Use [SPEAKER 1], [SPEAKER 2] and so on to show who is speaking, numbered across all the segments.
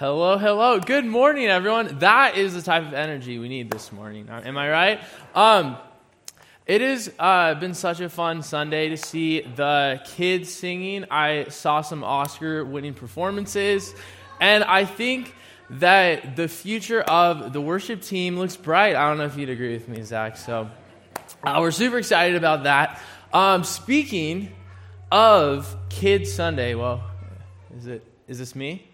[SPEAKER 1] Hello, hello. Good morning, everyone. That is the type of energy we need this morning. Uh, Am I right? Um, it has uh, been such a fun Sunday to see the kids singing. I saw some Oscar winning performances, and I think that the future of the worship team looks bright. I don't know if you'd agree with me, Zach. So uh, we're super excited about that. Um, speaking of Kids Sunday, well, is it is this me?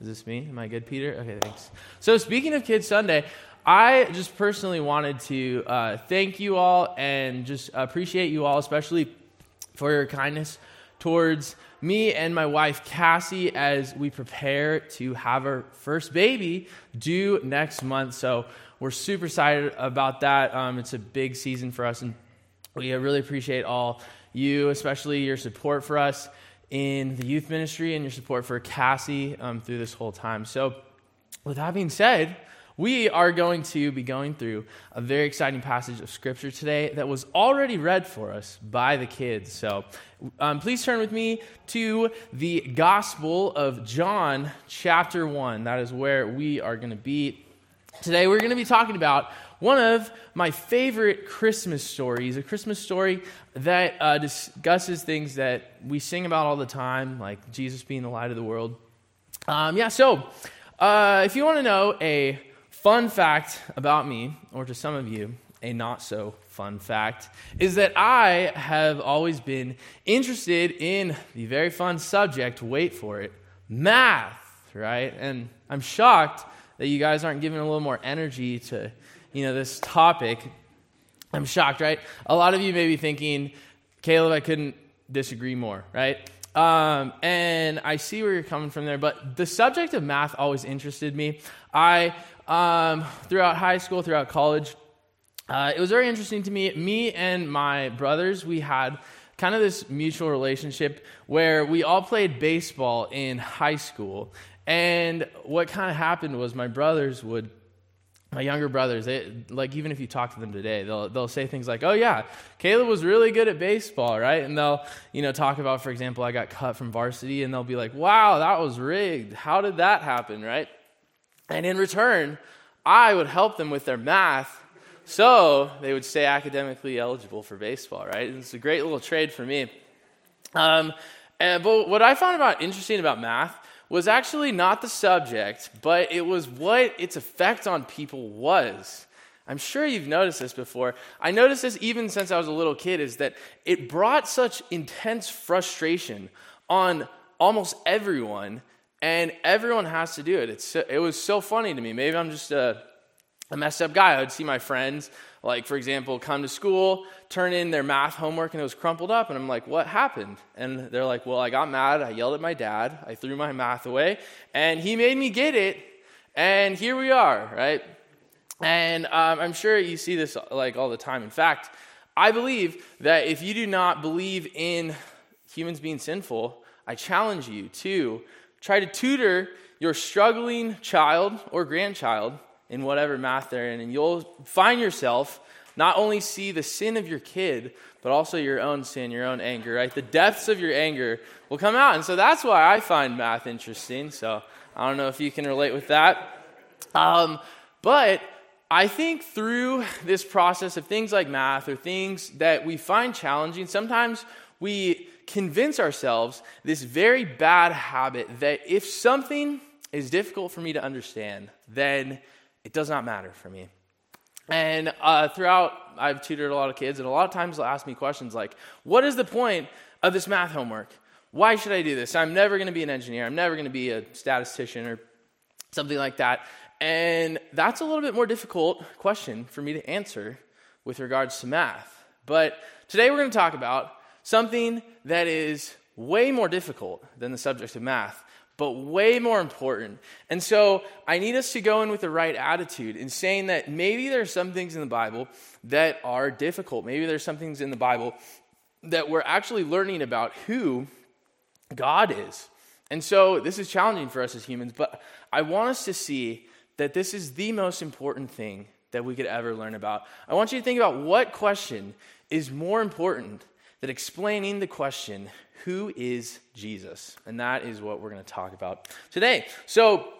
[SPEAKER 1] Is this me? Am I good, Peter? Okay, thanks. So, speaking of Kids Sunday, I just personally wanted to uh, thank you all and just appreciate you all, especially for your kindness towards me and my wife Cassie as we prepare to have our first baby due next month. So, we're super excited about that. Um, it's a big season for us, and we really appreciate all you, especially your support for us in the youth ministry and your support for Cassie um, through this whole time. So, with that being said, we are going to be going through a very exciting passage of scripture today that was already read for us by the kids. So, um, please turn with me to the Gospel of John, chapter 1. That is where we are going to be. Today, we're going to be talking about one of my favorite Christmas stories, a Christmas story that uh, discusses things that we sing about all the time, like Jesus being the light of the world. Um, yeah, so uh, if you want to know a fun fact about me, or to some of you, a not so fun fact, is that I have always been interested in the very fun subject, wait for it, math, right? And I'm shocked that you guys aren't giving a little more energy to you know, this topic, I'm shocked, right? A lot of you may be thinking, Caleb, I couldn't disagree more, right? Um, and I see where you're coming from there, but the subject of math always interested me. I, um, throughout high school, throughout college, uh, it was very interesting to me. Me and my brothers, we had kind of this mutual relationship where we all played baseball in high school. And what kind of happened was my brothers would my younger brothers, they, like even if you talk to them today, they'll they'll say things like, "Oh yeah, Caleb was really good at baseball, right?" And they'll you know talk about, for example, I got cut from varsity, and they'll be like, "Wow, that was rigged. How did that happen?" Right? And in return, I would help them with their math, so they would stay academically eligible for baseball. Right? And It's a great little trade for me. Um, and, but what I found about interesting about math was actually not the subject, but it was what its effect on people was. I'm sure you've noticed this before. I noticed this even since I was a little kid is that it brought such intense frustration on almost everyone, and everyone has to do it. It's it was so funny to me. Maybe I'm just a, a messed up guy. I would see my friends like, for example, come to school, turn in their math homework, and it was crumpled up. And I'm like, what happened? And they're like, well, I got mad. I yelled at my dad. I threw my math away, and he made me get it. And here we are, right? And um, I'm sure you see this like all the time. In fact, I believe that if you do not believe in humans being sinful, I challenge you to try to tutor your struggling child or grandchild in whatever math they're in, and you'll find yourself not only see the sin of your kid, but also your own sin, your own anger, right? The depths of your anger will come out. And so that's why I find math interesting. So I don't know if you can relate with that. Um, but I think through this process of things like math or things that we find challenging, sometimes we convince ourselves this very bad habit that if something is difficult for me to understand, then it does not matter for me. And uh, throughout, I've tutored a lot of kids, and a lot of times they'll ask me questions like, What is the point of this math homework? Why should I do this? I'm never going to be an engineer. I'm never going to be a statistician or something like that. And that's a little bit more difficult question for me to answer with regards to math. But today we're going to talk about something that is way more difficult than the subject of math, but way more important. And so I need us to go in with the right attitude in saying that maybe there's some things in the Bible that are difficult. Maybe there's some things in the Bible that we're actually learning about who God is. And so this is challenging for us as humans, but I want us to see that this is the most important thing that we could ever learn about. I want you to think about what question is more important than explaining the question, who is Jesus? And that is what we're going to talk about today. So,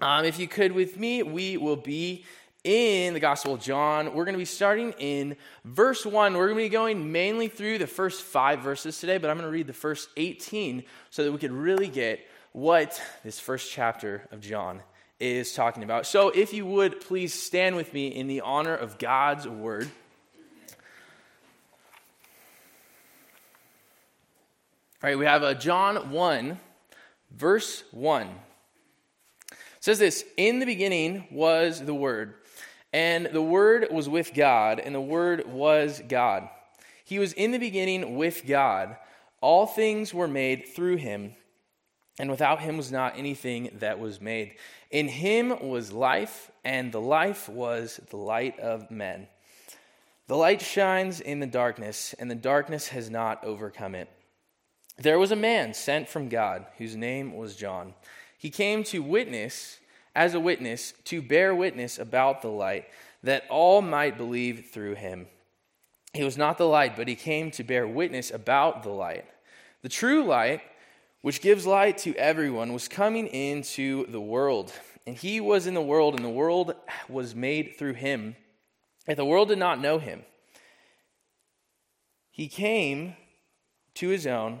[SPEAKER 1] Um, if you could with me, we will be in the Gospel of John. We're going to be starting in verse 1. We're going to be going mainly through the first five verses today, but I'm going to read the first 18 so that we could really get what this first chapter of John is talking about. So if you would please stand with me in the honor of God's word. Right, we have a uh, John 1, verse 1. It says this In the beginning was the Word, and the Word was with God, and the Word was God. He was in the beginning with God. All things were made through him, and without him was not anything that was made. In him was life, and the life was the light of men. The light shines in the darkness, and the darkness has not overcome it. There was a man sent from God whose name was John. He came to witness, as a witness, to bear witness about the light, that all might believe through him. He was not the light, but he came to bear witness about the light. The true light, which gives light to everyone, was coming into the world. And he was in the world, and the world was made through him. Yet the world did not know him. He came to his own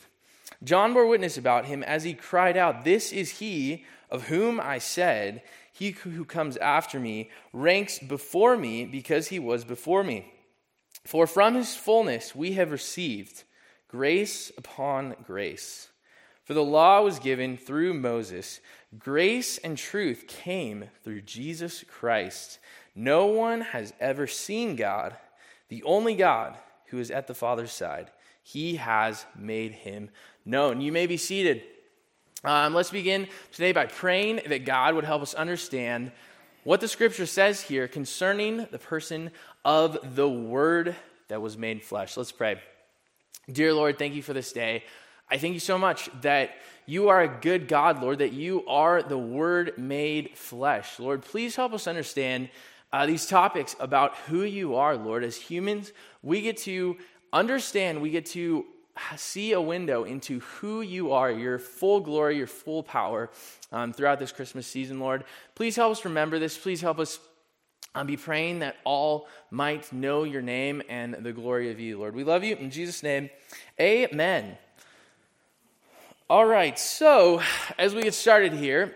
[SPEAKER 1] John bore witness about him as he cried out, This is he of whom I said, He who comes after me ranks before me because he was before me. For from his fullness we have received grace upon grace. For the law was given through Moses, grace and truth came through Jesus Christ. No one has ever seen God, the only God who is at the Father's side. He has made him known. You may be seated. Um, let's begin today by praying that God would help us understand what the scripture says here concerning the person of the Word that was made flesh. Let's pray. Dear Lord, thank you for this day. I thank you so much that you are a good God, Lord, that you are the Word made flesh. Lord, please help us understand uh, these topics about who you are, Lord. As humans, we get to understand, we get to see a window into who you are, your full glory, your full power um, throughout this Christmas season, Lord. Please help us remember this. Please help us um, be praying that all might know your name and the glory of you, Lord. We love you. In Jesus' name, amen. All right, so as we get started here,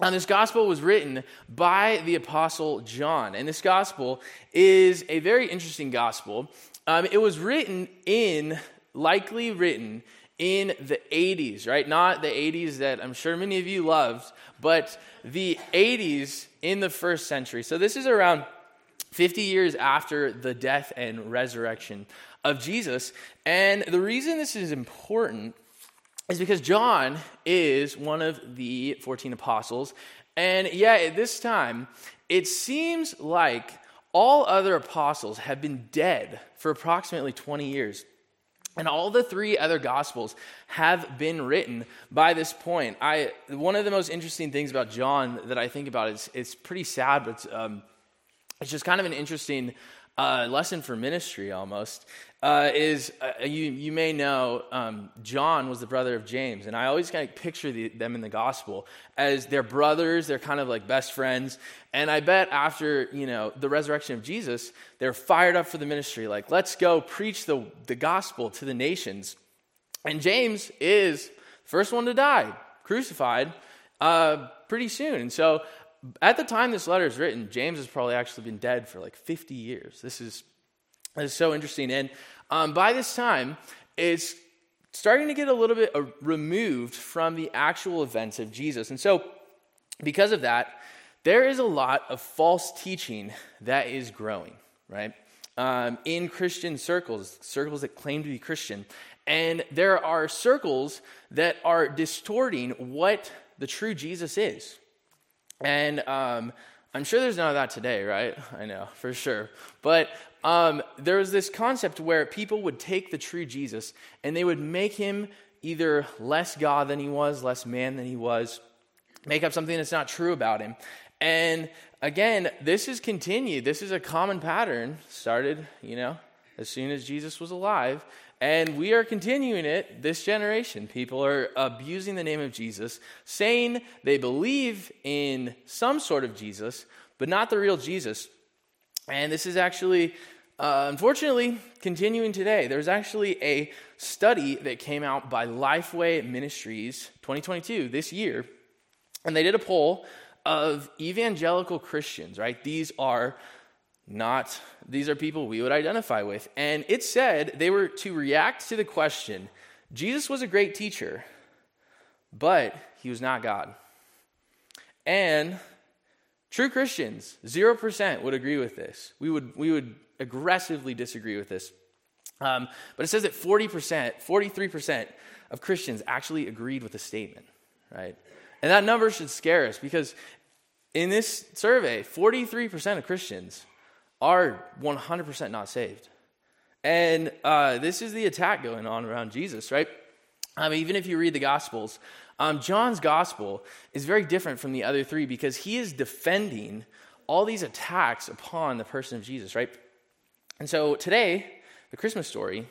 [SPEAKER 1] um, this gospel was written by the apostle John, and this gospel is a very interesting gospel. Um, it was written in likely written in the 80s, right? Not the 80s that I'm sure many of you loved, but the 80s in the first century. So this is around 50 years after the death and resurrection of Jesus. And the reason this is important is because John is one of the 14 apostles. And yet, at this time, it seems like all other apostles have been dead for approximately 20 years. And all the three other gospels have been written by this point. I, one of the most interesting things about John that I think about is it's pretty sad, but it's, um, it's just kind of an interesting uh, lesson for ministry almost uh, is uh, you, you may know um, John was the brother of James, and I always kind of picture the, them in the gospel as their brothers. They're kind of like best friends, and I bet after you know the resurrection of Jesus, they're fired up for the ministry. Like, let's go preach the, the gospel to the nations. And James is first one to die, crucified uh, pretty soon, and so. At the time this letter is written, James has probably actually been dead for like 50 years. This is, this is so interesting. And um, by this time, it's starting to get a little bit uh, removed from the actual events of Jesus. And so, because of that, there is a lot of false teaching that is growing, right? Um, in Christian circles, circles that claim to be Christian. And there are circles that are distorting what the true Jesus is. And um, I'm sure there's none of that today, right? I know, for sure. But um, there was this concept where people would take the true Jesus and they would make him either less God than he was, less man than he was, make up something that's not true about him. And again, this is continued. This is a common pattern, started, you know, as soon as Jesus was alive. And we are continuing it this generation. People are abusing the name of Jesus, saying they believe in some sort of Jesus, but not the real Jesus. And this is actually, uh, unfortunately, continuing today. There's actually a study that came out by Lifeway Ministries 2022 this year, and they did a poll of evangelical Christians, right? These are not, these are people we would identify with. And it said they were to react to the question Jesus was a great teacher, but he was not God. And true Christians, 0% would agree with this. We would, we would aggressively disagree with this. Um, but it says that 40%, 43% of Christians actually agreed with the statement, right? And that number should scare us because in this survey, 43% of Christians are 100% not saved. And uh, this is the attack going on around Jesus, right? Um, even if you read the Gospels, um, John's Gospel is very different from the other three because he is defending all these attacks upon the person of Jesus, right? And so today, the Christmas story,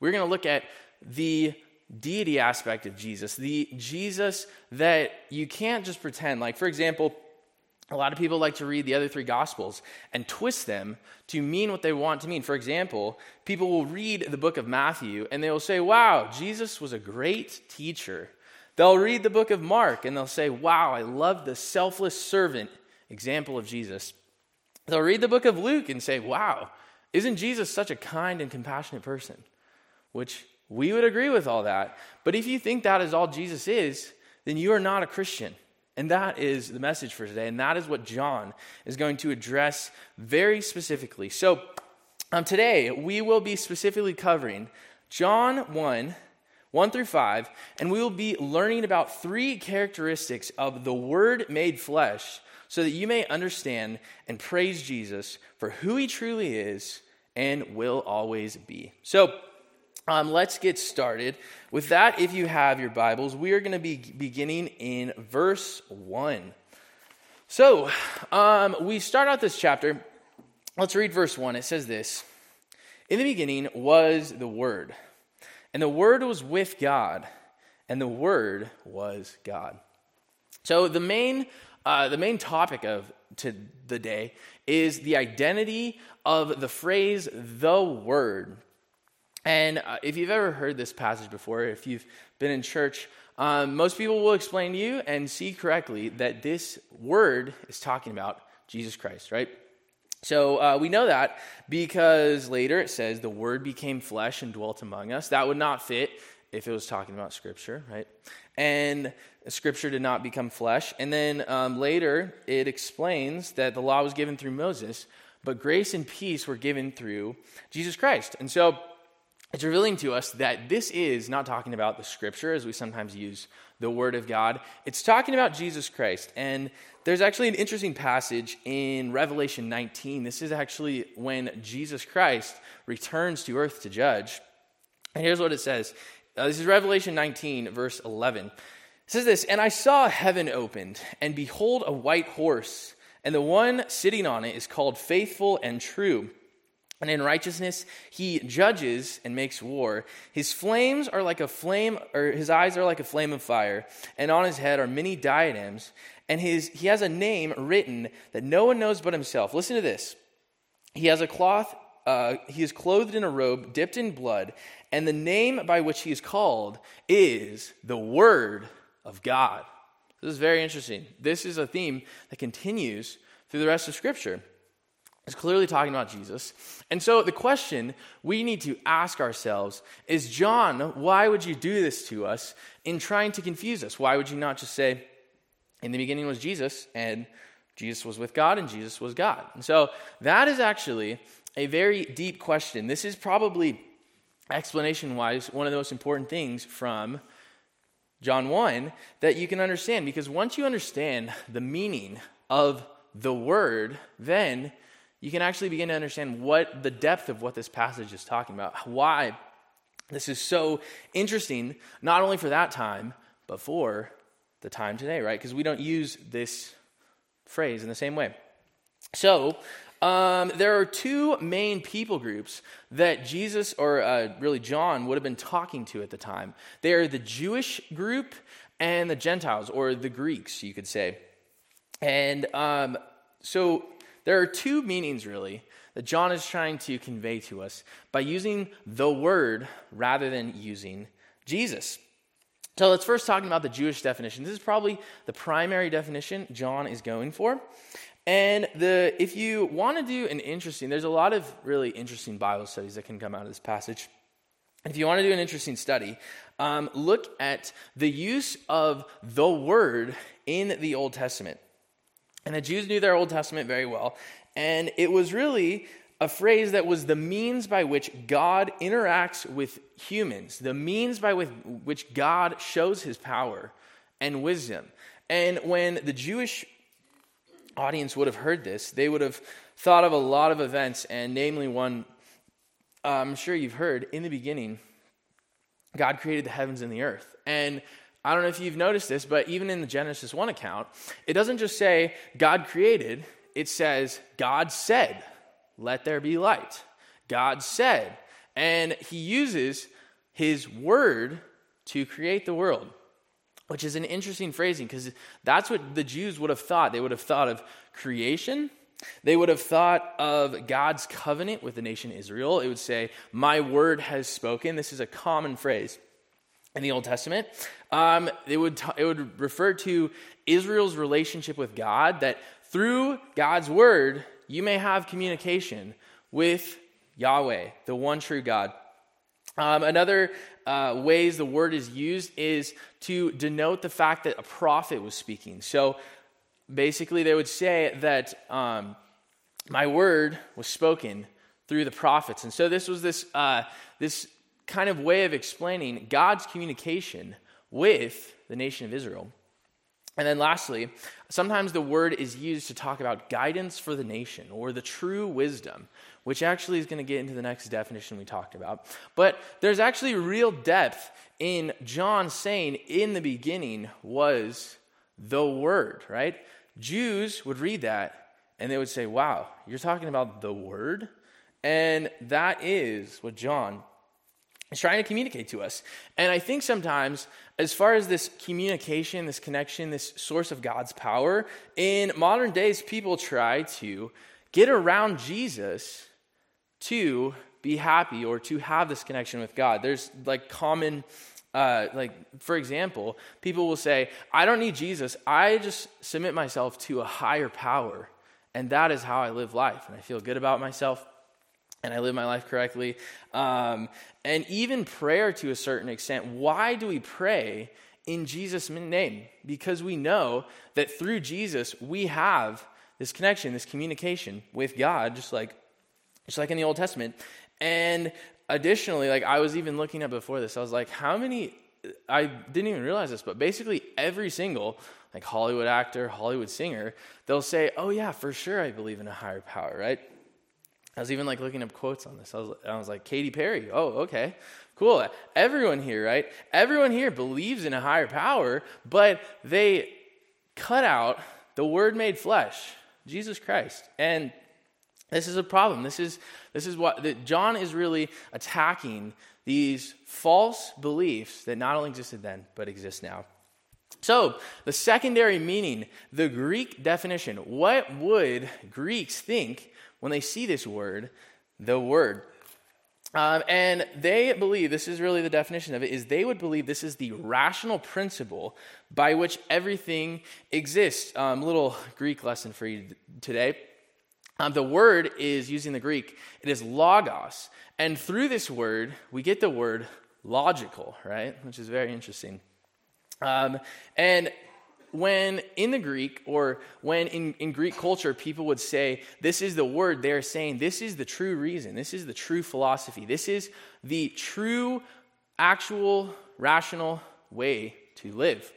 [SPEAKER 1] we're going to look at the deity aspect of Jesus, the Jesus that you can't just pretend. Like, for example, a lot of people like to read the other three gospels and twist them to mean what they want to mean. For example, people will read the book of Matthew and they will say, Wow, Jesus was a great teacher. They'll read the book of Mark and they'll say, Wow, I love the selfless servant example of Jesus. They'll read the book of Luke and say, Wow, isn't Jesus such a kind and compassionate person? Which we would agree with all that. But if you think that is all Jesus is, then you are not a Christian. And that is the message for today. And that is what John is going to address very specifically. So um, today, we will be specifically covering John 1. 1 through 5, and we will be learning about three characteristics of the Word made flesh so that you may understand and praise Jesus for who he truly is and will always be. So, um, let's get started. With that, if you have your Bibles, we are going to be beginning in verse 1. So, um, we start out this chapter. Let's read verse 1. It says this In the beginning was the Word, and the Word was with God, and the Word was God. So, the main, uh, the main topic of to the day is the identity of the phrase the Word. And uh, if you've ever heard this passage before, if you've been in church, um, most people will explain to you and see correctly that this word is talking about Jesus Christ, right? So uh, we know that because later it says the word became flesh and dwelt among us. That would not fit if it was talking about scripture, right? And scripture did not become flesh. And then um, later it explains that the law was given through Moses, but grace and peace were given through Jesus Christ. And so it's revealing to us that this is not talking about the scripture as we sometimes use the word of God. It's talking about Jesus Christ. And there's actually an interesting passage in Revelation 19. This is actually when Jesus Christ returns to earth to judge. And here's what it says uh, this is Revelation 19, verse 11. It says this And I saw heaven opened, and behold, a white horse, and the one sitting on it is called Faithful and True and in righteousness he judges and makes war. His flames are like a flame, or his eyes are like a flame of fire, and on his head are many diadems, and his, he has a name written that no one knows but himself. Listen to this. He has a cloth, uh, he is clothed in a robe dipped in blood, and the name by which he is called is the Word of God. This is very interesting. This is a theme that continues through the rest of Scripture. It's clearly talking about Jesus. And so the question we need to ask ourselves is John, why would you do this to us in trying to confuse us? Why would you not just say, in the beginning was Jesus, and Jesus was with God, and Jesus was God? And so that is actually a very deep question. This is probably, explanation wise, one of the most important things from John 1 that you can understand, because once you understand the meaning of the word, then you can actually begin to understand what the depth of what this passage is talking about. Why this is so interesting, not only for that time, but for the time today, right? Because we don't use this phrase in the same way. So, um, there are two main people groups that Jesus, or uh, really John, would have been talking to at the time. They are the Jewish group and the Gentiles, or the Greeks, you could say. And um, so there are two meanings, really, that John is trying to convey to us by using the word rather than using Jesus. So let's first talk about the Jewish definition. This is probably the primary definition John is going for. And the if you want to do an interesting, there's a lot of really interesting Bible studies that can come out of this passage. If you want to do an interesting study, um, look at the use of the word in the Old Testament. And the Jews knew their Old Testament very well. And it was really a phrase that was the means by which God interacts with humans, the means by which God shows his power and wisdom. And when the Jewish audience would have heard this, they would have thought of a lot of events, and namely one uh, I'm sure you've heard in the beginning, God created the heavens and the earth. And I don't know if you've noticed this, but even in the Genesis 1 account, it doesn't just say God created, it says God said, let there be light. God said. And he uses his word to create the world, which is an interesting phrasing because that's what the Jews would have thought. They would have thought of creation. They would have thought of God's covenant with the nation Israel. It would say, My word has spoken. This is a common phrase in the Old Testament. Um, it, would t- it would refer to Israel's relationship with God, that through God's word, you may have communication with Yahweh, the one true God. Um, another uh, ways the word is used is to denote the fact that a prophet was speaking. So basically, they would say that um, my word was spoken through the prophets. And so this was this, uh, this kind of way of explaining God's communication with the nation of Israel. And then lastly, sometimes the word is used to talk about guidance for the nation or the true wisdom, which actually is going to get into the next definition we talked about. But there's actually real depth in John saying in the beginning was the word, right? Jews would read that and they would say, wow, you're talking about the word? And that is what John is trying to communicate to us. And I think sometimes, as far as this communication, this connection, this source of God's power, in modern days, people try to get around Jesus to be happy or to have this connection with God. There's like common. Uh, like for example people will say i don't need jesus i just submit myself to a higher power and that is how i live life and i feel good about myself and I live my life correctly. Um, and even prayer to a certain extent. Why do we pray in Jesus' name? Because we know that through Jesus, we have this connection, this communication with God, just like, just like in the Old Testament. And additionally, like I was even looking at before this, I was like, how many, I didn't even realize this, but basically every single like Hollywood actor, Hollywood singer, they'll say, oh yeah, for sure I believe in a higher power, right? I was even like looking up quotes on this. I was, I was like, Katy Perry. Oh, okay. Cool. Everyone here, right? Everyone here believes in a higher power, but they cut out the word made flesh, Jesus Christ. And this is a problem. This is, this is what that John is really attacking these false beliefs that not only existed then, but exist now. So, the secondary meaning, the Greek definition, what would Greeks think when they see this word, the word. Um, and they believe, this is really the definition of it, is they would believe this is the rational principle by which everything exists. Um, little Greek lesson for you today. Um, the word is using the Greek, it is logos. And through this word, we get the word logical, right? Which is very interesting. Um, and when in the Greek or when in, in Greek culture people would say, This is the word, they're saying, This is the true reason. This is the true philosophy. This is the true, actual, rational way to live.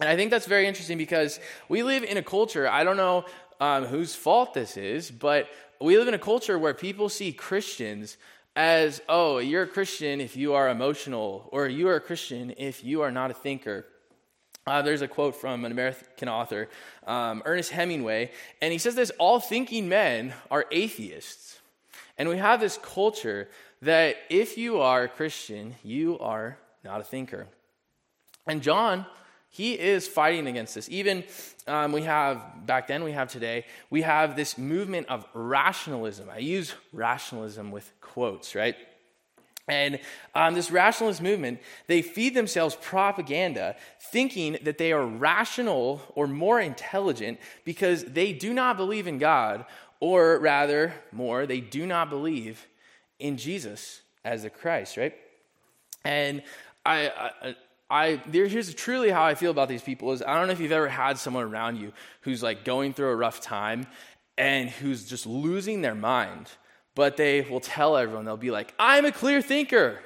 [SPEAKER 1] And I think that's very interesting because we live in a culture, I don't know um, whose fault this is, but we live in a culture where people see Christians as, oh, you're a Christian if you are emotional, or you are a Christian if you are not a thinker. Uh, there's a quote from an American author, um, Ernest Hemingway, and he says this All thinking men are atheists. And we have this culture that if you are a Christian, you are not a thinker. And John, he is fighting against this. Even um, we have, back then we have today, we have this movement of rationalism. I use rationalism with quotes, right? And um, this rationalist movement, they feed themselves propaganda thinking that they are rational or more intelligent because they do not believe in God, or rather, more, they do not believe in Jesus as the Christ, right? And I, I, I here's truly how I feel about these people is I don't know if you've ever had someone around you who's like going through a rough time and who's just losing their mind, but they will tell everyone they'll be like, "I'm a clear thinker,"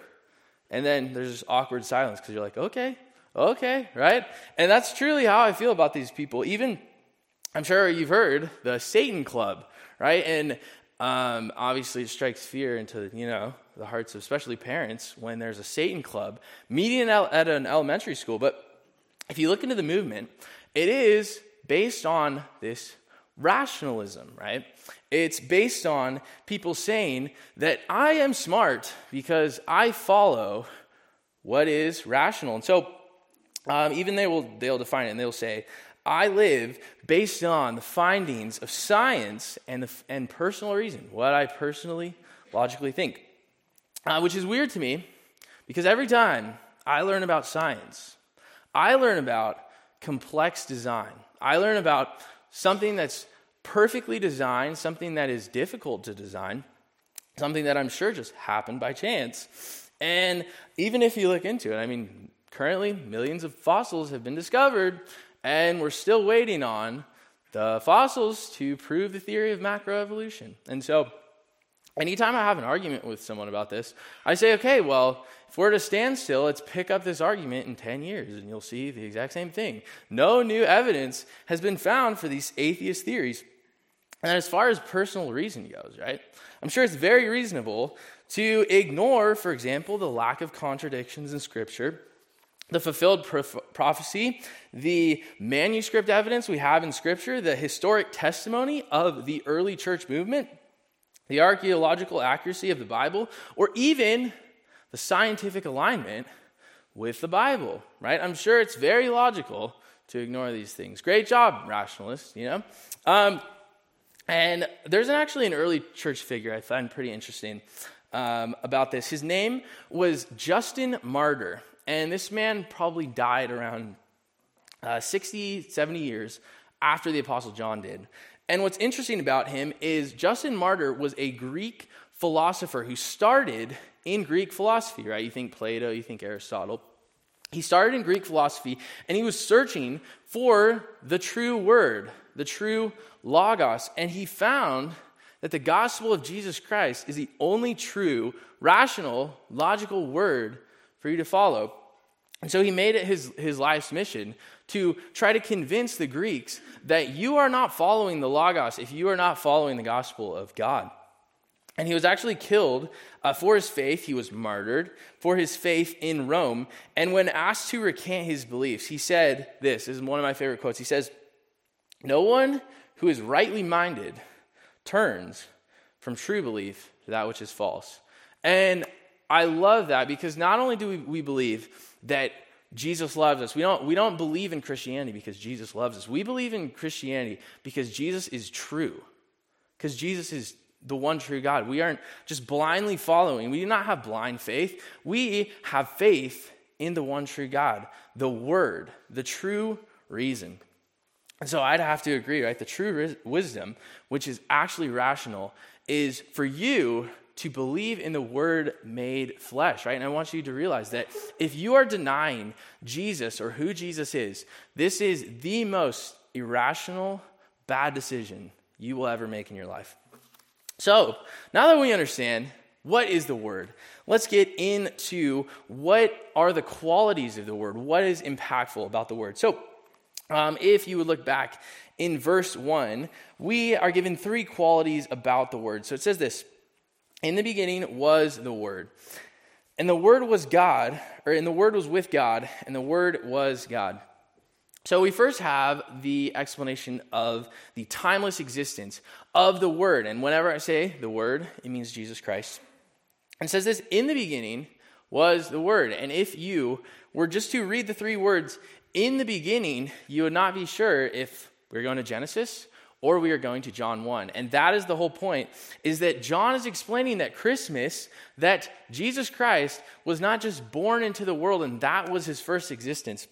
[SPEAKER 1] and then there's this awkward silence because you're like, "Okay, okay, right?" And that's truly how I feel about these people. Even I'm sure you've heard the Satan Club, right? And um, obviously, it strikes fear into you know the hearts of especially parents when there's a Satan club meeting at an elementary school. But if you look into the movement, it is based on this rationalism, right? It's based on people saying that I am smart because I follow what is rational. And so um, even they will they'll define it and they'll say I live based on the findings of science and, the, and personal reason, what I personally logically think. Uh, which is weird to me because every time I learn about science, I learn about complex design. I learn about something that's perfectly designed, something that is difficult to design, something that I'm sure just happened by chance. And even if you look into it, I mean, currently millions of fossils have been discovered and we're still waiting on the fossils to prove the theory of macroevolution. And so, anytime I have an argument with someone about this, I say, okay, well, if we're to stand still, let's pick up this argument in 10 years and you'll see the exact same thing. No new evidence has been found for these atheist theories. And as far as personal reason goes, right, I'm sure it's very reasonable to ignore, for example, the lack of contradictions in Scripture the fulfilled prophecy, the manuscript evidence we have in Scripture, the historic testimony of the early church movement, the archaeological accuracy of the Bible, or even the scientific alignment with the Bible, right? I'm sure it's very logical to ignore these things. Great job, rationalists, you know? Um, and there's actually an early church figure I find pretty interesting um, about this. His name was Justin Martyr. And this man probably died around uh, 60, 70 years after the Apostle John did. And what's interesting about him is Justin Martyr was a Greek philosopher who started in Greek philosophy, right? You think Plato, you think Aristotle. He started in Greek philosophy and he was searching for the true word, the true logos, and he found that the gospel of Jesus Christ is the only true, rational, logical word for you to follow. And so he made it his, his life's mission to try to convince the Greeks that you are not following the Logos if you are not following the gospel of God. And he was actually killed uh, for his faith. He was martyred for his faith in Rome. And when asked to recant his beliefs, he said this, this is one of my favorite quotes. He says, No one who is rightly minded turns from true belief to that which is false. And I love that because not only do we, we believe that Jesus loves us, we don't, we don't believe in Christianity because Jesus loves us. We believe in Christianity because Jesus is true, because Jesus is the one true God. We aren't just blindly following. We do not have blind faith. We have faith in the one true God, the Word, the true reason. And so I'd have to agree, right? The true wisdom, which is actually rational, is for you to believe in the word made flesh, right? And I want you to realize that if you are denying Jesus or who Jesus is, this is the most irrational, bad decision you will ever make in your life. So, now that we understand what is the word, let's get into what are the qualities of the word, what is impactful about the word. So,
[SPEAKER 2] Um, if you would look back in verse 1, we are given three qualities about the Word. So it says this In the beginning was the Word. And the Word was God, or and the Word was with God, and the Word was God. So we first have the explanation of the timeless existence of the Word. And whenever I say the Word, it means Jesus Christ. And says this in the beginning was the Word. And if you were just to read the three words in the beginning, you would not be sure if we're going to Genesis or we are going to John 1. And that is the whole point is that John is explaining that Christmas that Jesus Christ was not just born into the world and that was his first existence.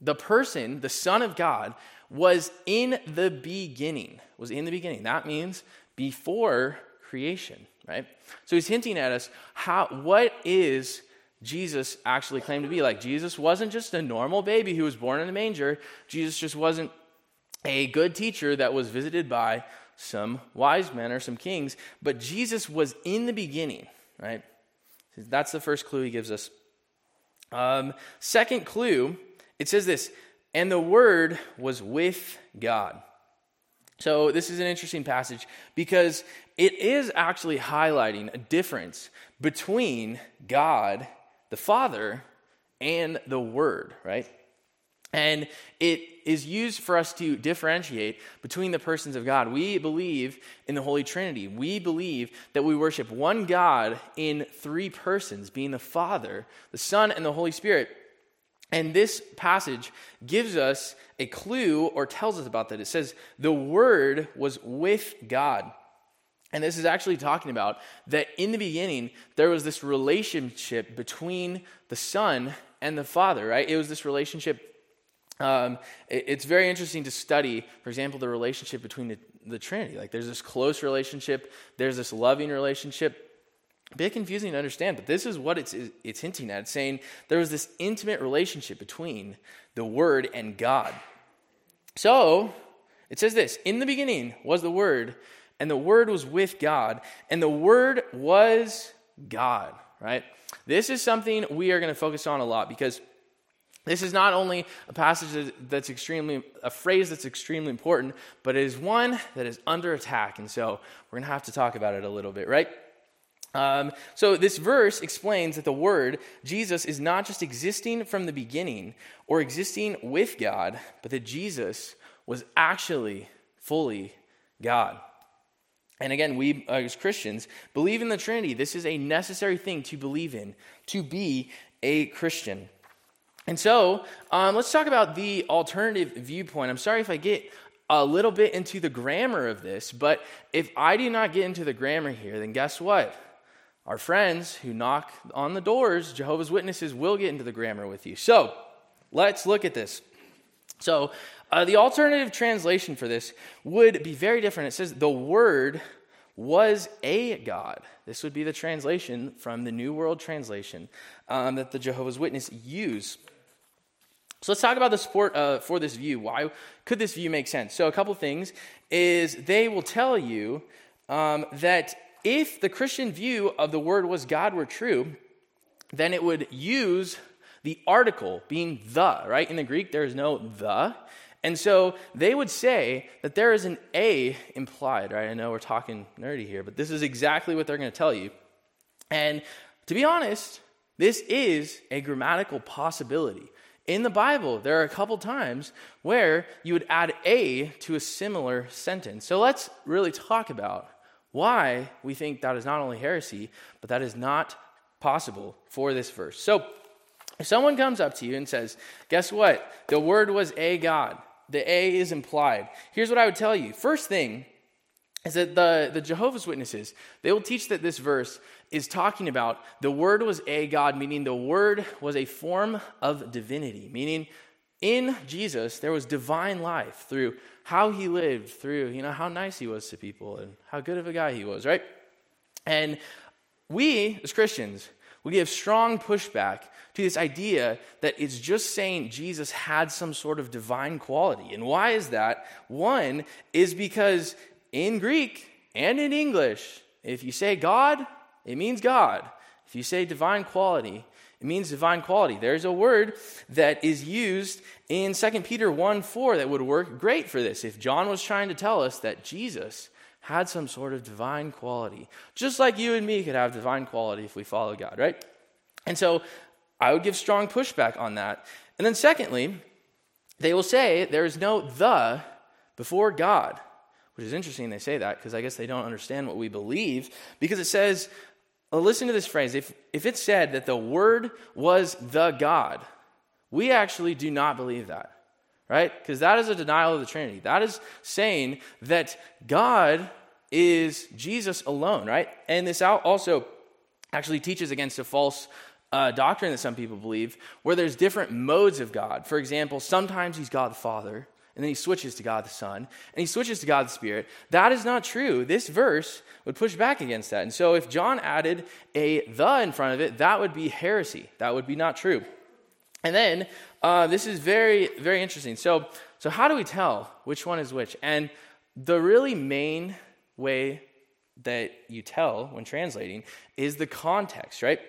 [SPEAKER 2] The person, the son of God was in the beginning. Was in the beginning. That means before creation, right? So he's hinting at us how what is Jesus actually claimed to be like. Jesus wasn't just a normal baby who was born in a manger. Jesus just wasn't a good teacher that was visited by some wise men or some kings, but Jesus was in the beginning, right? That's the first clue he gives us. Um, second clue, it says this, and the Word was with God. So, this is an interesting passage because it is actually highlighting a difference between God the Father and the Word, right? And it is used for us to differentiate between the persons of God. We believe in the Holy Trinity. We believe that we worship one God in three persons, being the Father, the Son, and the Holy Spirit. And this passage gives us a clue or tells us about that. It says, the Word was with God. And this is actually talking about that in the beginning, there was this relationship between the Son and the Father, right? It was this relationship. Um, it, it's very interesting to study, for example, the relationship between the, the Trinity. Like there's this close relationship, there's this loving relationship. A bit confusing to understand, but this is what it's, it's hinting at. It's saying there was this intimate relationship between the Word and God. So, it says this In the beginning was the Word, and the Word was with God, and the Word was God, right? This is something we are going to focus on a lot because this is not only a passage that's extremely, a phrase that's extremely important, but it is one that is under attack. And so we're going to have to talk about it a little bit, right? Um, so this verse explains that the Word, Jesus, is not just existing from the beginning or existing with God, but that Jesus was actually fully God. And again, we uh, as Christians believe in the Trinity. This is a necessary thing to believe in, to be a Christian. And so, um, let's talk about the alternative viewpoint. I'm sorry if I get a little bit into the grammar of this, but if I do not get into the grammar here, then guess what? Our friends who knock on the doors, Jehovah's Witnesses, will get into the grammar with you. So, let's look at this. So, uh, the alternative translation for this would be very different. It says, the Word was a God. This would be the translation from the New World Translation um, that the Jehovah's Witness use. So let's talk about the support uh, for this view. Why could this view make sense? So a couple things is they will tell you um, that if the Christian view of the word was God were true, then it would use the article being the, right? In the Greek, there is no the. And so they would say that there is an A implied, right? I know we're talking nerdy here, but this is exactly what they're going to tell you. And to be honest, this is a grammatical possibility. In the Bible, there are a couple times where you would add a to a similar sentence. So let's really talk about why we think that is not only heresy, but that is not possible for this verse. So if someone comes up to you and says, Guess what? The word was a God. The A is implied. Here's what I would tell you. First thing is that the, the Jehovah's Witnesses, they will teach that this verse is talking about the Word was a God, meaning the Word was a form of divinity, meaning in Jesus there was divine life through how he lived, through you know how nice he was to people and how good of a guy he was, right? And we as Christians, we give strong pushback this idea that it's just saying Jesus had some sort of divine quality. And why is that? One is because in Greek and in English, if you say God, it means God. If you say divine quality, It means divine quality. There's a word that is used in 2 Peter 1 4 that would work great for this. If John was trying to tell us that Jesus had some sort of divine quality, just like you and me could have divine quality if we follow God, right? And so I would give strong pushback on that. And then, secondly, they will say there is no the before God, which is interesting they say that because I guess they don't understand what we believe because it says well, listen to this phrase. If, if it said that the Word was the God, we actually do not believe that, right? Because that is a denial of the Trinity. That is saying that God is Jesus alone, right? And this also actually teaches against a false uh, doctrine that some people believe, where there's different modes of God. For example, sometimes he's God the Father, and then he switches to God the Son, and he switches to God the Spirit. That is not true. This verse would push back against that. And so if John added a the in front of it, that would be heresy. That would be not true. And then uh, this is very, very interesting. So, so how do we tell which one is which? And the really main way that you tell when translating is the context, right?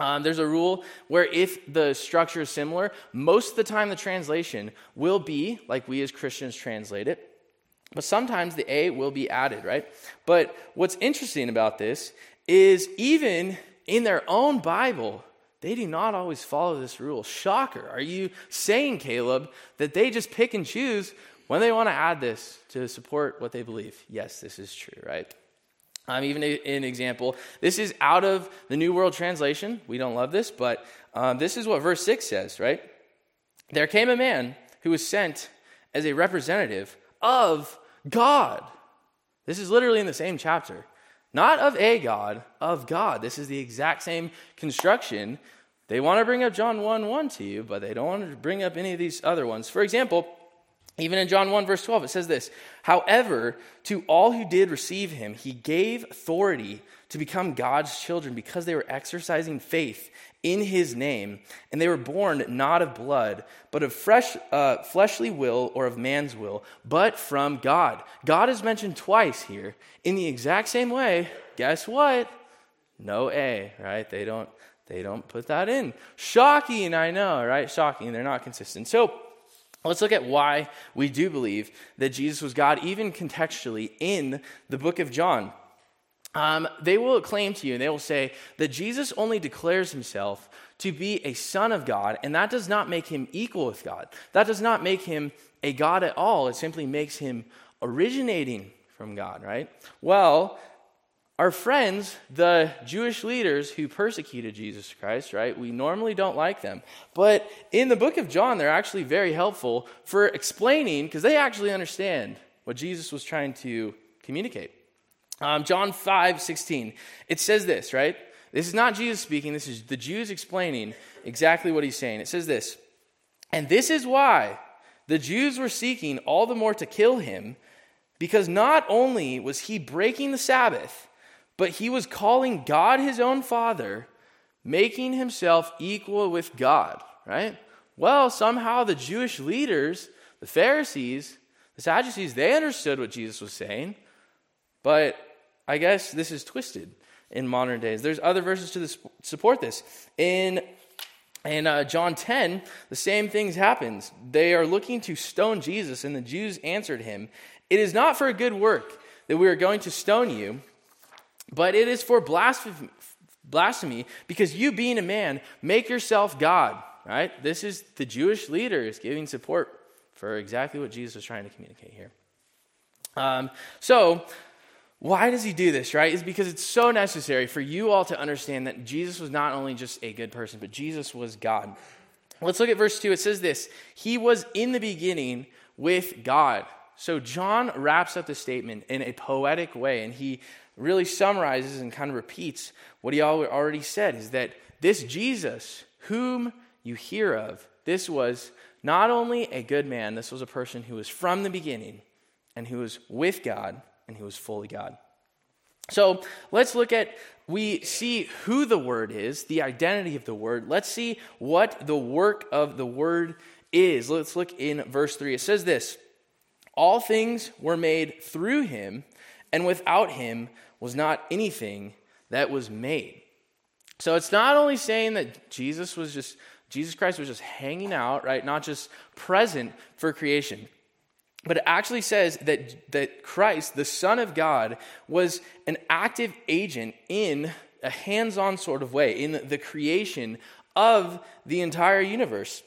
[SPEAKER 2] Um, there's a rule where if the structure is similar, most of the time the translation will be like we as Christians translate it, but sometimes the A will be added, right? But what's interesting about this is even in their own Bible, they do not always follow this rule. Shocker. Are you saying, Caleb, that they just pick and choose when they want to add this to support what they believe? Yes, this is true, right? Um, even an example, this is out of the New World Translation. We don't love this, but um, this is what verse 6 says, right? There came a man who was sent as a representative of God. This is literally in the same chapter. Not of a God, of God. This is the exact same construction. They want to bring up John 1 1 to you, but they don't want to bring up any of these other ones. For example, even in John 1, verse 12, it says this However, to all who did receive him, he gave authority to become God's children because they were exercising faith in his name, and they were born not of blood, but of fresh, uh, fleshly will or of man's will, but from God. God is mentioned twice here in the exact same way. Guess what? No A, right? They don't, they don't put that in. Shocking, I know, right? Shocking. They're not consistent. So, Let's look at why we do believe that Jesus was God, even contextually in the book of John. Um, they will claim to you and they will say that Jesus only declares himself to be a son of God, and that does not make him equal with God. That does not make him a God at all. It simply makes him originating from God, right? Well, our friends, the Jewish leaders who persecuted Jesus Christ, right? We normally don't like them. But in the book of John, they're actually very helpful for explaining, because they actually understand what Jesus was trying to communicate. Um, John 5 16, it says this, right? This is not Jesus speaking, this is the Jews explaining exactly what he's saying. It says this, and this is why the Jews were seeking all the more to kill him, because not only was he breaking the Sabbath, but he was calling God his own father, making himself equal with God, right? Well, somehow the Jewish leaders, the Pharisees, the Sadducees, they understood what Jesus was saying, but I guess this is twisted in modern days. There's other verses to this, support this. In in uh, John 10, the same things happens. They are looking to stone Jesus, and the Jews answered him, "It is not for a good work that we are going to stone you." But it is for blasphemy, blasphemy because you, being a man, make yourself God, right? This is the Jewish leaders giving support for exactly what Jesus was trying to communicate here. Um, so, why does he do this, right? Is because it's so necessary for you all to understand that Jesus was not only just a good person, but Jesus was God. Let's look at verse 2. It says this He was in the beginning with God. So, John wraps up the statement in a poetic way, and he really summarizes and kind of repeats what he already said is that this Jesus, whom you hear of, this was not only a good man, this was a person who was from the beginning and who was with God and who was fully God. So let's look at, we see who the Word is, the identity of the Word. Let's see what the work of the Word is. Let's look in verse 3. It says this All things were made through him, and without him was not anything that was made. So it's not only saying that Jesus was just Jesus Christ was just hanging out, right? Not just present for creation. But it actually says that, that Christ, the Son of God, was an active agent in a hands on sort of way in the creation of the entire universe.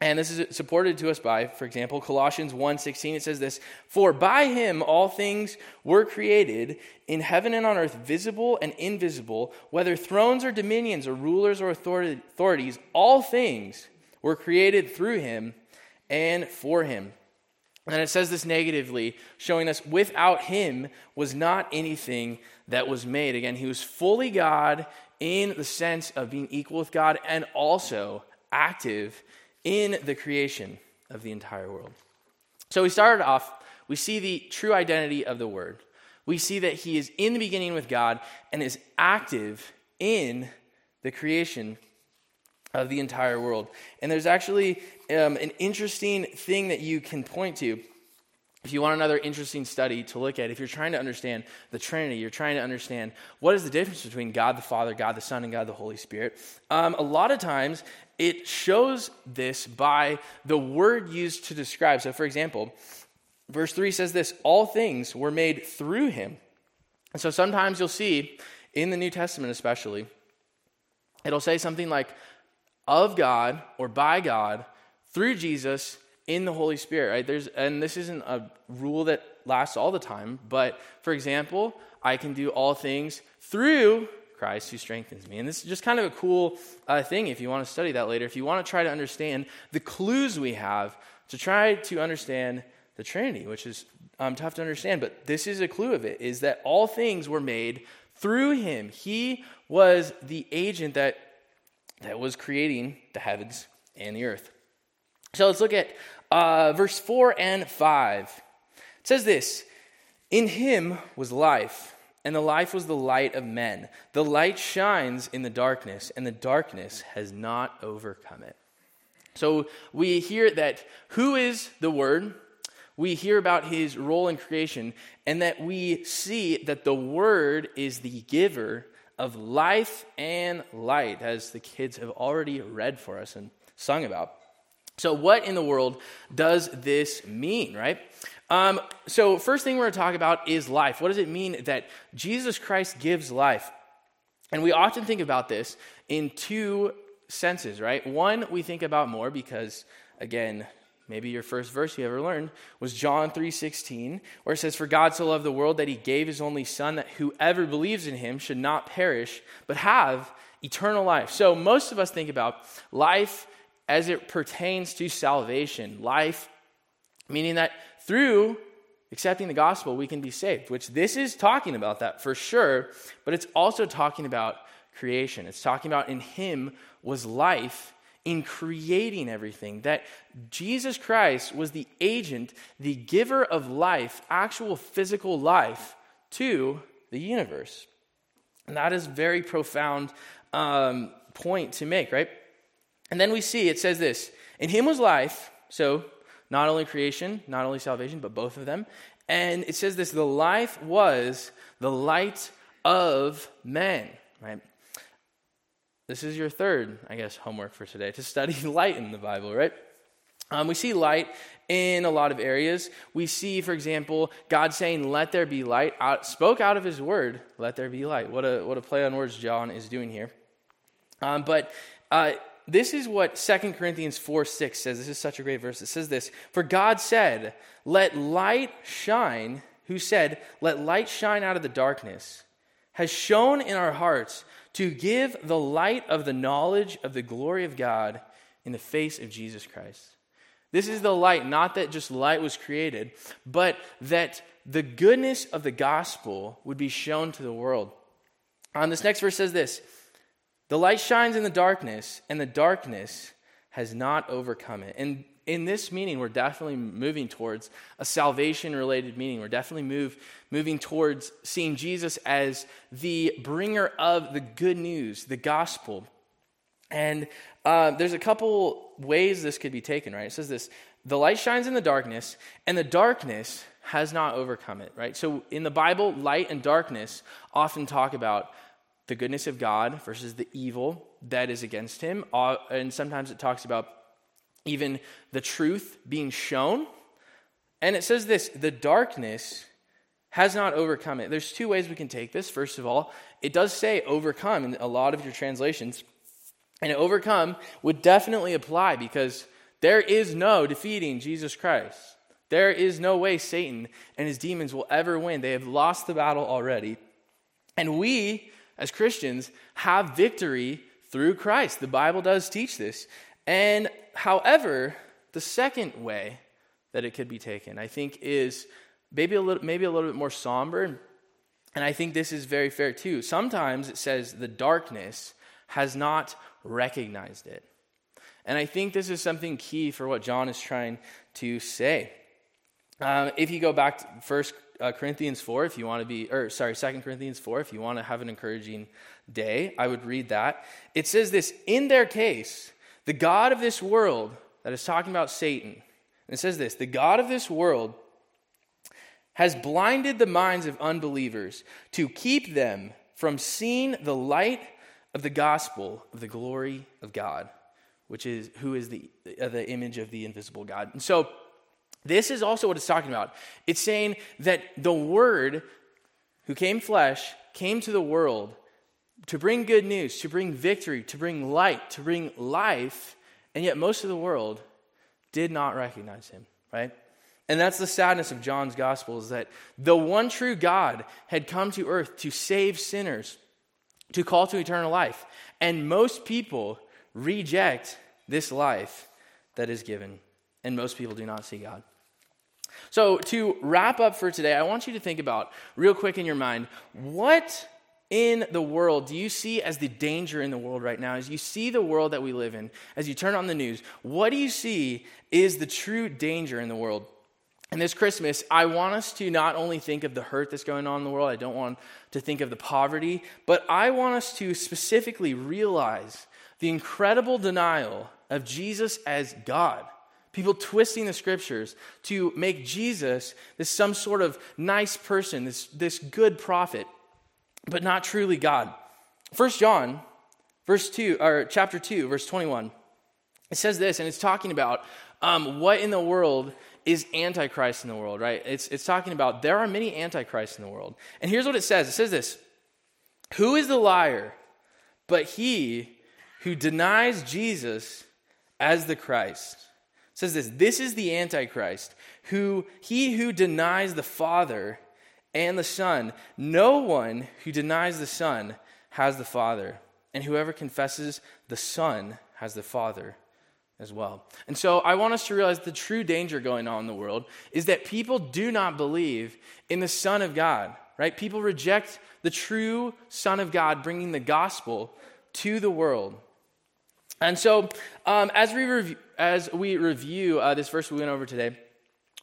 [SPEAKER 2] And this is supported to us by, for example, Colossians 1:16 it says this, "For by him all things were created in heaven and on earth, visible and invisible, whether thrones or dominions or rulers or authorities, all things were created through him and for him." And it says this negatively, showing us without him was not anything that was made. Again, he was fully God in the sense of being equal with God and also active in the creation of the entire world. So we started off, we see the true identity of the Word. We see that He is in the beginning with God and is active in the creation of the entire world. And there's actually um, an interesting thing that you can point to if you want another interesting study to look at, if you're trying to understand the Trinity, you're trying to understand what is the difference between God the Father, God the Son, and God the Holy Spirit, um, a lot of times it shows this by the word used to describe. So, for example, verse 3 says this all things were made through him. And so sometimes you'll see in the New Testament, especially, it'll say something like of God or by God through Jesus in the Holy Spirit, right? There's, and this isn't a rule that lasts all the time, but for example, I can do all things through Christ who strengthens me. And this is just kind of a cool uh, thing if you want to study that later. If you want to try to understand the clues we have to try to understand the Trinity, which is um, tough to understand, but this is a clue of it, is that all things were made through him. He was the agent that, that was creating the heavens and the earth. So let's look at uh, verse 4 and 5. It says this In him was life, and the life was the light of men. The light shines in the darkness, and the darkness has not overcome it. So we hear that who is the Word? We hear about his role in creation, and that we see that the Word is the giver of life and light, as the kids have already read for us and sung about. So, what in the world does this mean, right? Um, so, first thing we're going to talk about is life. What does it mean that Jesus Christ gives life? And we often think about this in two senses, right? One, we think about more because, again, maybe your first verse you ever learned was John 3:16, where it says, "For God so loved the world that He gave His only Son, that whoever believes in Him should not perish, but have eternal life." So, most of us think about life as it pertains to salvation, life, meaning that through accepting the gospel, we can be saved, which this is talking about that for sure, but it's also talking about creation. It's talking about in Him was life in creating everything, that Jesus Christ was the agent, the giver of life, actual physical life to the universe. And that is very profound um, point to make, right? And then we see it says this In him was life, so not only creation, not only salvation, but both of them. And it says this the life was the light of men, right? This is your third, I guess, homework for today to study light in the Bible, right? Um, we see light in a lot of areas. We see, for example, God saying, Let there be light, out, spoke out of his word, let there be light. What a, what a play on words John is doing here. Um, but uh, this is what 2 Corinthians 4 6 says. This is such a great verse. It says this For God said, Let light shine, who said, Let light shine out of the darkness, has shone in our hearts to give the light of the knowledge of the glory of God in the face of Jesus Christ. This is the light, not that just light was created, but that the goodness of the gospel would be shown to the world. On this next verse says this the light shines in the darkness, and the darkness has not overcome it. And in this meaning, we're definitely moving towards a salvation related meaning. We're definitely move, moving towards seeing Jesus as the bringer of the good news, the gospel. And uh, there's a couple ways this could be taken, right? It says this the light shines in the darkness, and the darkness has not overcome it, right? So in the Bible, light and darkness often talk about the goodness of God versus the evil that is against him. Uh, and sometimes it talks about even the truth being shown. And it says this the darkness has not overcome it. There's two ways we can take this. First of all, it does say overcome in a lot of your translations. And overcome would definitely apply because there is no defeating Jesus Christ. There is no way Satan and his demons will ever win. They have lost the battle already. And we, as Christians, have victory through Christ. The Bible does teach this. And however, the second way that it could be taken, I think, is maybe a little, maybe a little bit more somber. And I think this is very fair too. Sometimes it says the darkness has not recognized it. And I think this is something key for what John is trying to say. Um, if you go back to First uh, Corinthians 4, if you want to be, or sorry, Second Corinthians 4, if you want to have an encouraging day, I would read that. It says this In their case, the God of this world, that is talking about Satan, and it says this the God of this world has blinded the minds of unbelievers to keep them from seeing the light of the gospel of the glory of God, which is who is the, uh, the image of the invisible God. And so, this is also what it's talking about. It's saying that the Word who came flesh came to the world to bring good news, to bring victory, to bring light, to bring life, and yet most of the world did not recognize him, right? And that's the sadness of John's gospel is that the one true God had come to earth to save sinners, to call to eternal life. And most people reject this life that is given, and most people do not see God. So, to wrap up for today, I want you to think about, real quick in your mind, what in the world do you see as the danger in the world right now? As you see the world that we live in, as you turn on the news, what do you see is the true danger in the world? And this Christmas, I want us to not only think of the hurt that's going on in the world, I don't want to think of the poverty, but I want us to specifically realize the incredible denial of Jesus as God. People twisting the scriptures to make Jesus this some sort of nice person, this, this good prophet but not truly God. First John, verse 2, or chapter 2, verse 21. It says this, and it's talking about um, what in the world is antichrist in the world, right? It's, it's talking about there are many antichrists in the world. And here's what it says it says this Who is the liar but he who denies Jesus as the Christ? Says this This is the antichrist, who he who denies the Father and the Son. No one who denies the Son has the Father, and whoever confesses the Son has the Father as well. And so I want us to realize the true danger going on in the world is that people do not believe in the Son of God, right? People reject the true Son of God bringing the gospel to the world. And so um, as, we rev- as we review uh, this verse we went over today,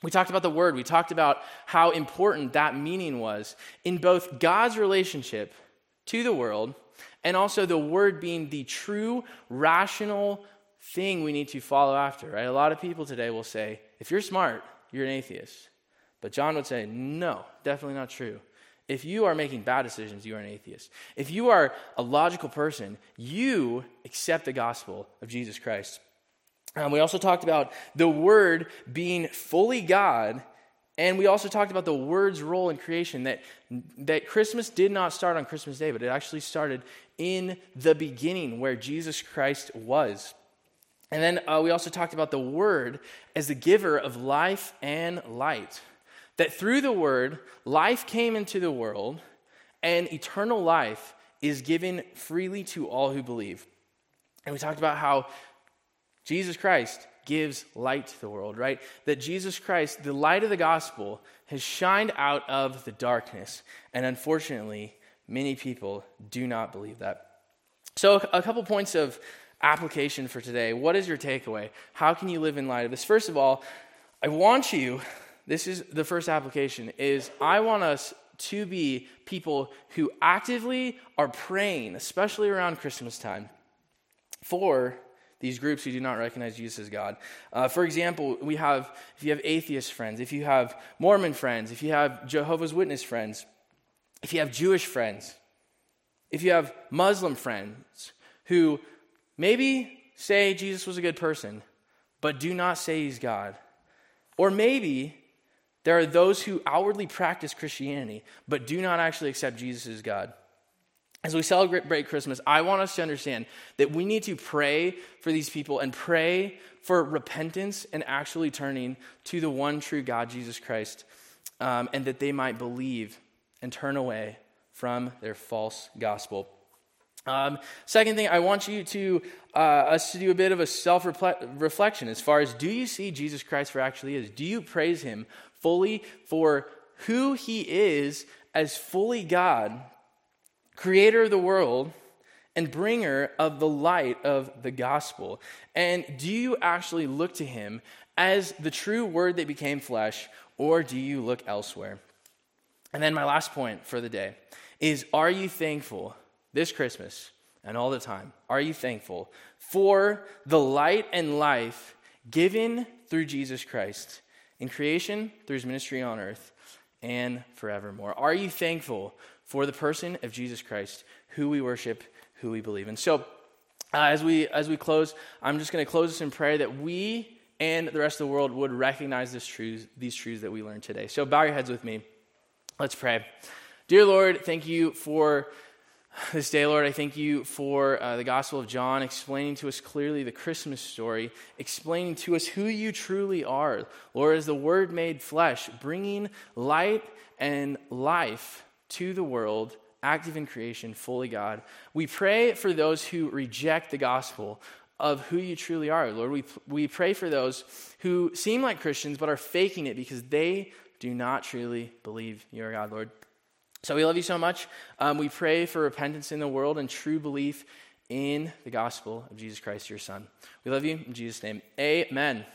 [SPEAKER 2] we talked about the word. We talked about how important that meaning was in both God's relationship to the world and also the word being the true, rational thing we need to follow after, right? A lot of people today will say, if you're smart, you're an atheist. But John would say, no, definitely not true. If you are making bad decisions, you are an atheist. If you are a logical person, you accept the gospel of Jesus Christ. Um, we also talked about the Word being fully God, and we also talked about the Word's role in creation. That, that Christmas did not start on Christmas Day, but it actually started in the beginning where Jesus Christ was. And then uh, we also talked about the Word as the giver of life and light. That through the Word, life came into the world, and eternal life is given freely to all who believe. And we talked about how Jesus Christ gives light to the world, right? That Jesus Christ, the light of the gospel, has shined out of the darkness. And unfortunately, many people do not believe that. So, a couple points of application for today. What is your takeaway? How can you live in light of this? First of all, I want you, this is the first application, is I want us to be people who actively are praying, especially around Christmas time, for these groups who do not recognize Jesus as God. Uh, for example, we have, if you have atheist friends, if you have Mormon friends, if you have Jehovah's Witness friends, if you have Jewish friends, if you have Muslim friends who maybe say Jesus was a good person, but do not say he's God, or maybe there are those who outwardly practice Christianity, but do not actually accept Jesus as God. As we celebrate Christmas, I want us to understand that we need to pray for these people and pray for repentance and actually turning to the one true God, Jesus Christ, um, and that they might believe and turn away from their false gospel. Um, second thing, I want you to uh, us to do a bit of a self reflection as far as do you see Jesus Christ for actually is? Do you praise Him fully for who He is as fully God creator of the world and bringer of the light of the gospel? And do you actually look to him as the true word that became flesh, or do you look elsewhere? And then my last point for the day is Are you thankful this Christmas and all the time? Are you thankful for the light and life given through Jesus Christ in creation, through his ministry on earth, and forevermore? Are you thankful for the person of Jesus Christ, who we worship, who we believe in. So, uh, as we as we close, I'm just going to close this in prayer that we and the rest of the world would recognize this truths, these truths that we learned today. So, bow your heads with me. Let's pray. Dear Lord, thank you for this day, Lord. I thank you for uh, the Gospel of John explaining to us clearly the Christmas story, explaining to us who you truly are. Lord, as the Word made flesh, bringing light and life to the world, active in creation, fully God. We pray for those who reject the gospel of who you truly are, Lord. We, we pray for those who seem like Christians but are faking it because they do not truly believe you are God, Lord. So we love you so much. Um, we pray for repentance in the world and true belief in the gospel of Jesus Christ, your Son. We love you in Jesus' name. Amen.